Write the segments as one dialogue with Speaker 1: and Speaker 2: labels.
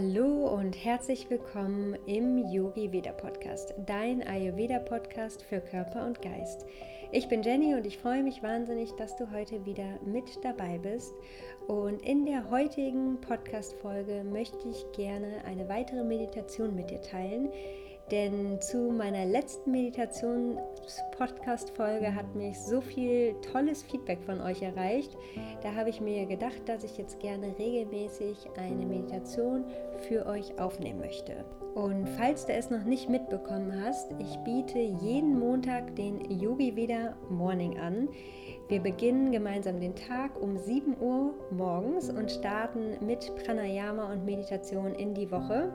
Speaker 1: Hallo und herzlich willkommen im Yogi Veda Podcast, dein Ayurveda Podcast für Körper und Geist. Ich bin Jenny und ich freue mich wahnsinnig, dass du heute wieder mit dabei bist. Und in der heutigen Podcast Folge möchte ich gerne eine weitere Meditation mit dir teilen, denn zu meiner letzten Meditations-Podcast-Folge hat mich so viel tolles Feedback von euch erreicht. Da habe ich mir gedacht, dass ich jetzt gerne regelmäßig eine Meditation für euch aufnehmen möchte. Und falls du es noch nicht mitbekommen hast, ich biete jeden Montag den Yogi Veda Morning an. Wir beginnen gemeinsam den Tag um 7 Uhr morgens und starten mit Pranayama und Meditation in die Woche.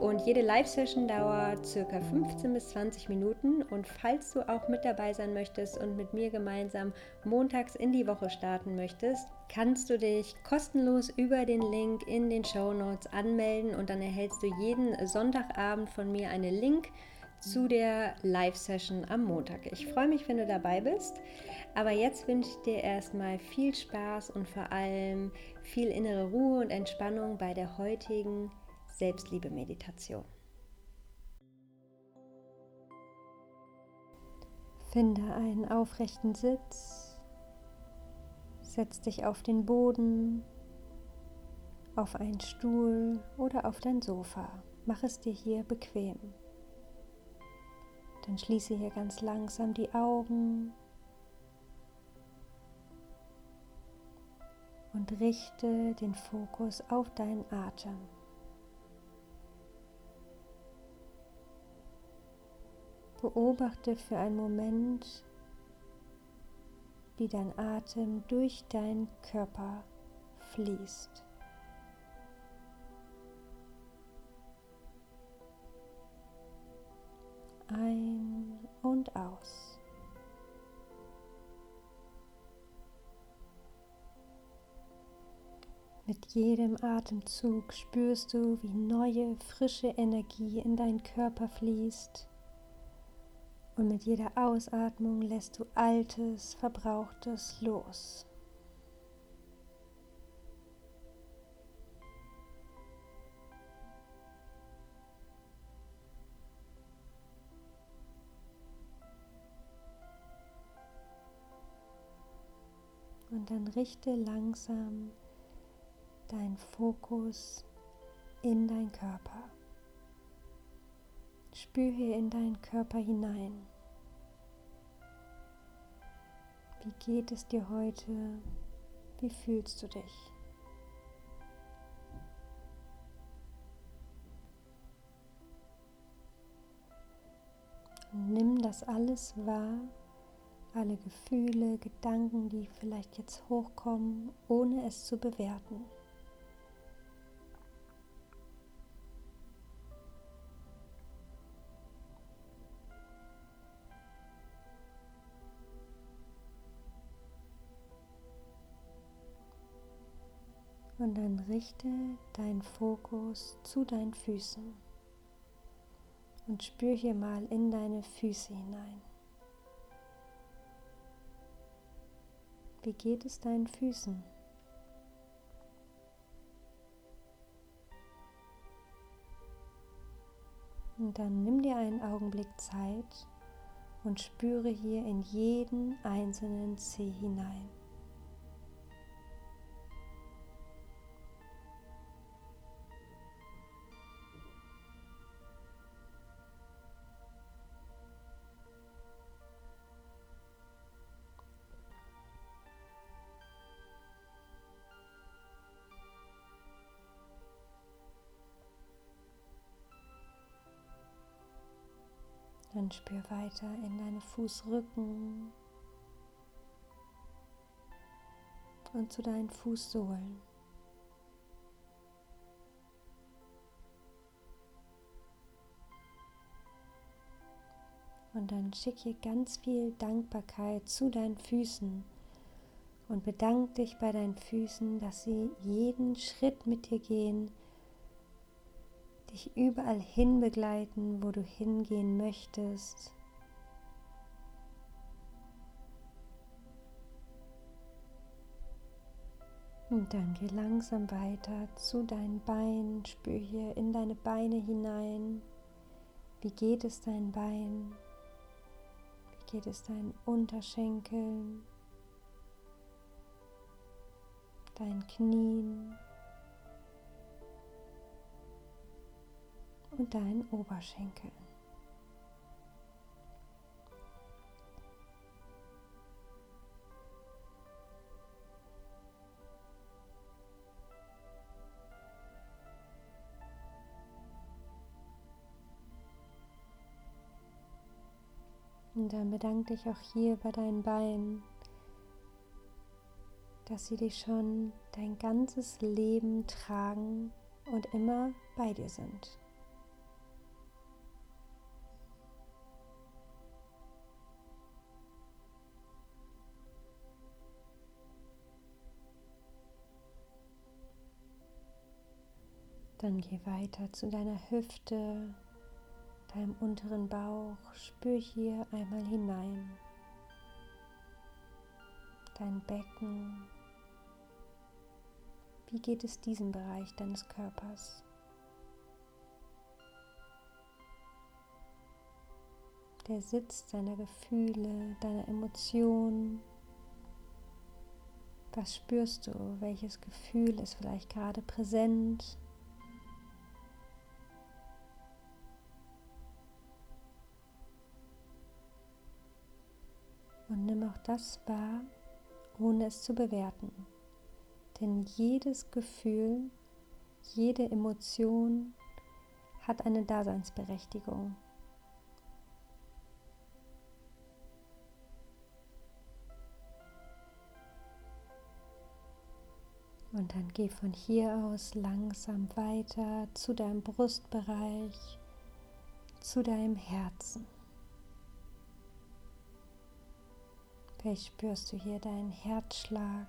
Speaker 1: Und jede Live-Session dauert circa 15 bis 20 Minuten. Und falls du auch mit dabei sein möchtest und mit mir gemeinsam montags in die Woche starten möchtest, kannst du dich kostenlos über den Link in den Show Notes anmelden und dann erhältst du jeden Sonntagabend von mir einen Link zu der Live-Session am Montag. Ich freue mich, wenn du dabei bist. Aber jetzt wünsche ich dir erstmal viel Spaß und vor allem viel innere Ruhe und Entspannung bei der heutigen Selbstliebe-Meditation. Finde einen aufrechten Sitz, setz dich auf den Boden, auf einen Stuhl oder auf dein Sofa. Mach es dir hier bequem. Dann schließe hier ganz langsam die Augen und richte den Fokus auf deinen Atem. Beobachte für einen Moment, wie dein Atem durch deinen Körper fließt. ein und aus. Mit jedem Atemzug spürst du, wie neue, frische Energie in deinen Körper fließt. Und mit jeder Ausatmung lässt du Altes, Verbrauchtes los. Und dann richte langsam deinen Fokus in deinen Körper. Spür hier in deinen Körper hinein. Wie geht es dir heute? Wie fühlst du dich? nimm das alles wahr, alle Gefühle, Gedanken, die vielleicht jetzt hochkommen, ohne es zu bewerten. Dann richte deinen Fokus zu deinen Füßen und spür hier mal in deine Füße hinein. Wie geht es deinen Füßen? Und dann nimm dir einen Augenblick Zeit und spüre hier in jeden einzelnen Zeh hinein. Dann spür weiter in deine Fußrücken und zu deinen Fußsohlen. Und dann schicke ganz viel Dankbarkeit zu deinen Füßen und bedanke dich bei deinen Füßen, dass sie jeden Schritt mit dir gehen, dich überall hin begleiten, wo du hingehen möchtest. Und dann geh langsam weiter zu deinen Beinen. Spür hier in deine Beine hinein. Wie geht es deinen Beinen? Wie geht es deinen Unterschenkeln? Deinen Knien? Und deinen Oberschenkeln. Und dann bedanke dich auch hier bei deinen Beinen, dass sie dich schon dein ganzes Leben tragen und immer bei dir sind. Dann geh weiter zu deiner Hüfte, deinem unteren Bauch. Spür hier einmal hinein. Dein Becken. Wie geht es diesem Bereich deines Körpers? Der Sitz deiner Gefühle, deiner Emotionen. Was spürst du? Welches Gefühl ist vielleicht gerade präsent? Das wahr, ohne es zu bewerten. Denn jedes Gefühl, jede Emotion hat eine Daseinsberechtigung. Und dann geh von hier aus langsam weiter zu deinem Brustbereich, zu deinem Herzen. Vielleicht spürst du hier deinen Herzschlag.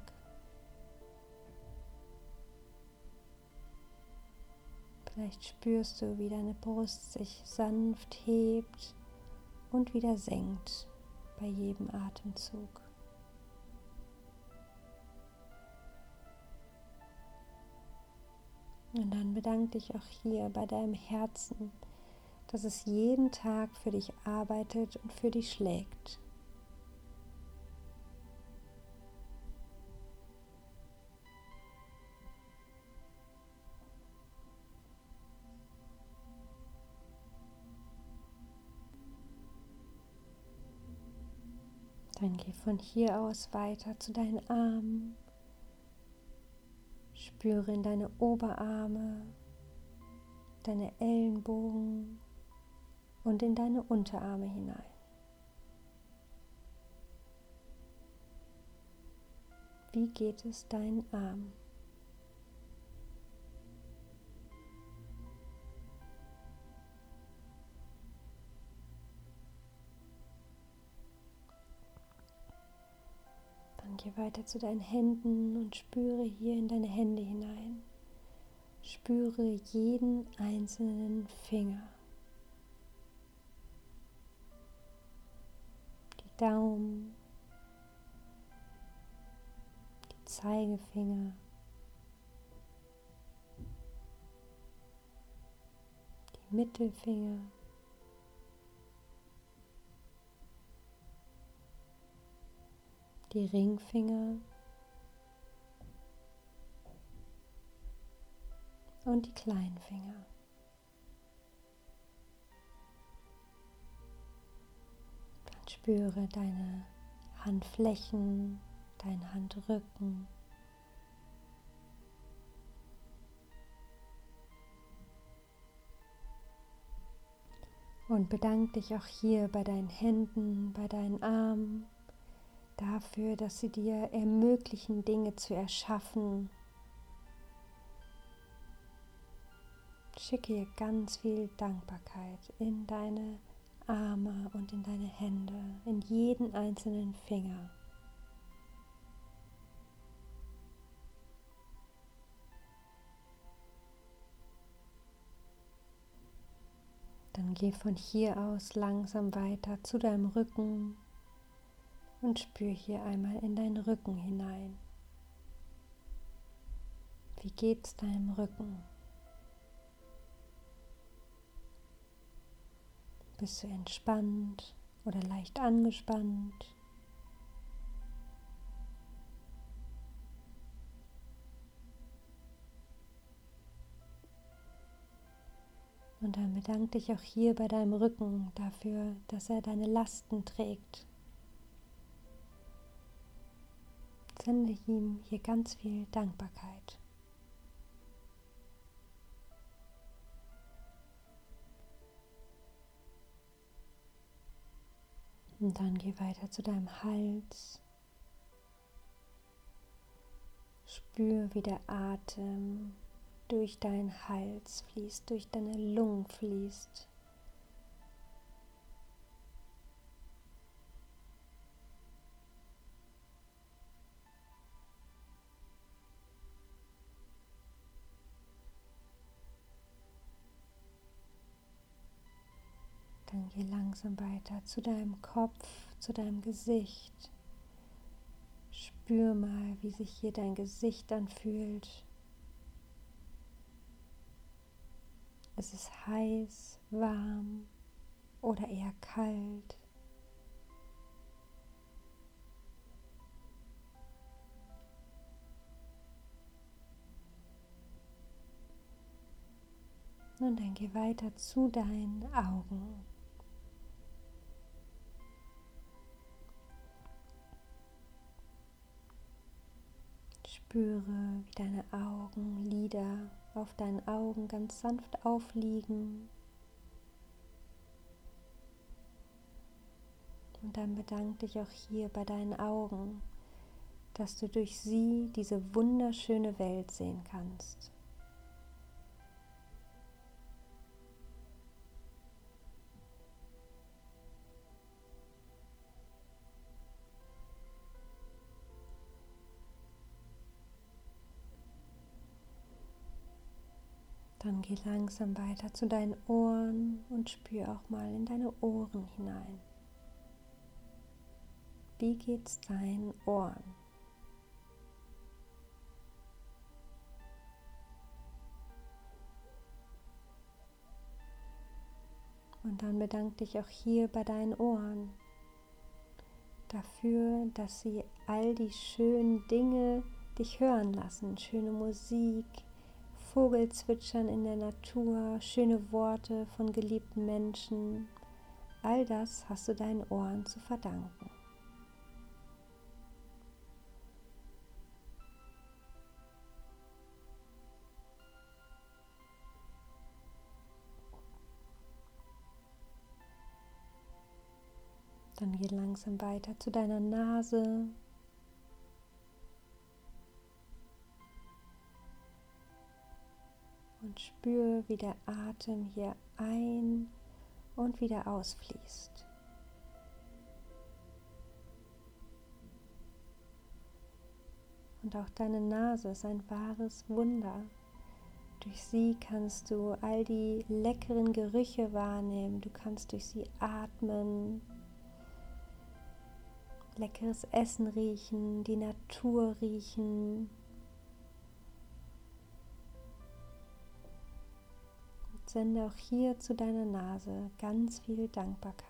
Speaker 1: Vielleicht spürst du, wie deine Brust sich sanft hebt und wieder senkt bei jedem Atemzug. Und dann bedanke dich auch hier bei deinem Herzen, dass es jeden Tag für dich arbeitet und für dich schlägt. Dann geh von hier aus weiter zu deinen Armen. Spüre in deine Oberarme, deine Ellenbogen und in deine Unterarme hinein. Wie geht es deinen Armen? Weiter zu deinen Händen und spüre hier in deine Hände hinein. Spüre jeden einzelnen Finger. Die Daumen, die Zeigefinger, die Mittelfinger. Die Ringfinger und die kleinen Finger. Dann spüre deine Handflächen, deinen Handrücken. Und bedanke dich auch hier bei deinen Händen, bei deinen Armen, dafür, dass sie dir ermöglichen, Dinge zu erschaffen. Schicke ihr ganz viel Dankbarkeit in deine Arme und in deine Hände, in jeden einzelnen Finger. Dann geh von hier aus langsam weiter zu deinem Rücken, und spür hier einmal in deinen Rücken hinein. Wie geht's deinem Rücken? Bist du entspannt oder leicht angespannt? Und dann bedank dich auch hier bei deinem Rücken dafür, dass er deine Lasten trägt. Sende ihm hier ganz viel Dankbarkeit. Und dann geh weiter zu deinem Hals. Spür, wie der Atem durch deinen Hals fließt, durch deine Lungen fließt. Dann geh langsam weiter zu deinem Kopf, zu deinem Gesicht. Spür mal, wie sich hier dein Gesicht anfühlt. Es ist heiß, warm oder eher kalt. Und dann geh weiter zu deinen Augen. Spüre, wie deine Augenlider auf deinen Augen ganz sanft aufliegen. Und dann bedank dich auch hier bei deinen Augen, dass du durch sie diese wunderschöne Welt sehen kannst. Dann geh langsam weiter zu deinen Ohren und spür auch mal in deine Ohren hinein. Wie geht's deinen Ohren? Und dann bedank dich auch hier bei deinen Ohren dafür, dass sie all die schönen Dinge dich hören lassen, schöne Musik, Vogelzwitschern in der Natur, schöne Worte von geliebten Menschen, all das hast du deinen Ohren zu verdanken. Dann geh langsam weiter zu deiner Nase, und spür, wie der Atem hier ein und wieder ausfließt. Und auch deine Nase ist ein wahres Wunder. Durch sie kannst du all die leckeren Gerüche wahrnehmen, du kannst durch sie atmen, leckeres Essen riechen, die Natur riechen, sende auch hier zu deiner Nase ganz viel Dankbarkeit.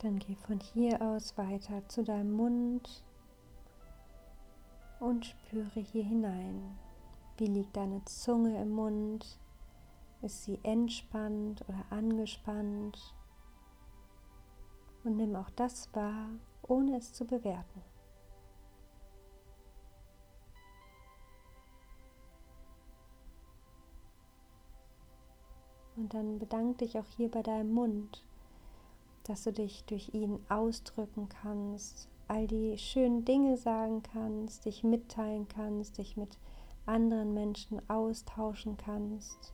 Speaker 1: Dann geh von hier aus weiter zu deinem Mund und spüre hier hinein. Wie liegt deine Zunge im Mund? Ist sie entspannt oder angespannt? Und nimm auch das wahr, ohne es zu bewerten. Und dann bedank dich auch hier bei deinem Mund, dass du dich durch ihn ausdrücken kannst, all die schönen Dinge sagen kannst, dich mitteilen kannst, dich mit anderen Menschen austauschen kannst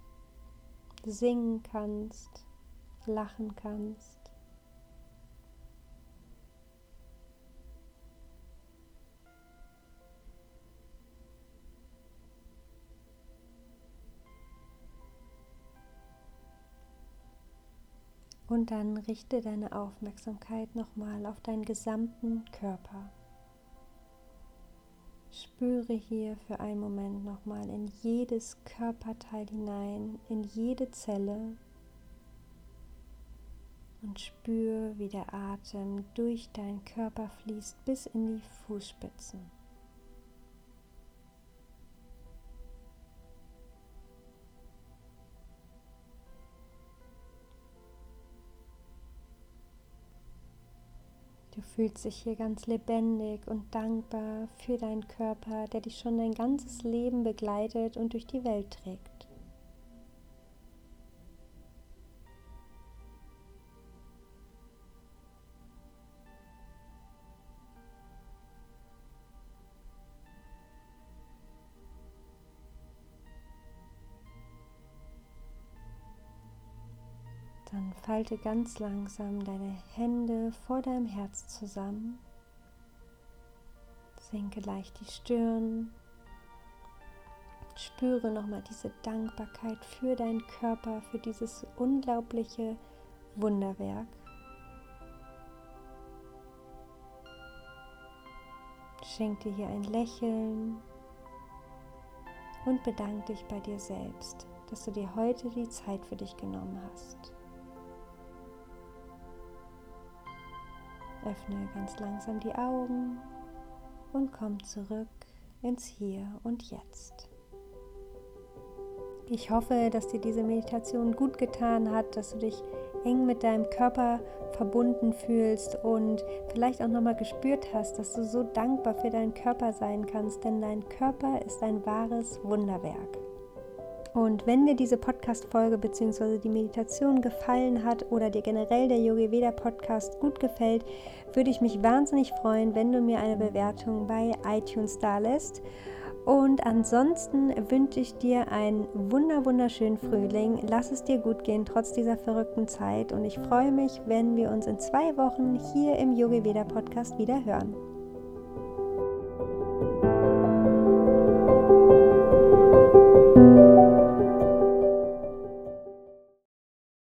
Speaker 1: singen kannst, lachen kannst. Und dann richte deine Aufmerksamkeit nochmal auf deinen gesamten Körper. Spüre hier für einen Moment nochmal in jedes Körperteil hinein, in jede Zelle und spür, wie der Atem durch deinen Körper fließt bis in die Fußspitzen. Du fühlst dich hier ganz lebendig und dankbar für deinen Körper, der dich schon dein ganzes Leben begleitet und durch die Welt trägt. Dann falte ganz langsam deine Hände vor deinem Herz zusammen. Senke leicht die Stirn. Spüre nochmal diese Dankbarkeit für deinen Körper, für dieses unglaubliche Wunderwerk. Schenk dir hier ein Lächeln und bedank dich bei dir selbst, dass du dir heute die Zeit für dich genommen hast. Öffne ganz langsam die Augen und komm zurück ins Hier und Jetzt. Ich hoffe, dass dir diese Meditation gut getan hat, dass du dich eng mit deinem Körper verbunden fühlst und vielleicht auch nochmal gespürt hast, dass du so dankbar für deinen Körper sein kannst, denn dein Körper ist ein wahres Wunderwerk. Und wenn dir diese Podcast-Folge bzw. die Meditation gefallen hat oder dir generell der Yogi Veda Podcast gut gefällt, würde ich mich wahnsinnig freuen, wenn du mir eine Bewertung bei iTunes da lässt. Und ansonsten wünsche ich dir einen wunder wunderschönen Frühling. Lass es dir gut gehen trotz dieser verrückten Zeit. Und ich freue mich, wenn wir uns in zwei Wochen hier im Yogi Veda Podcast wieder hören.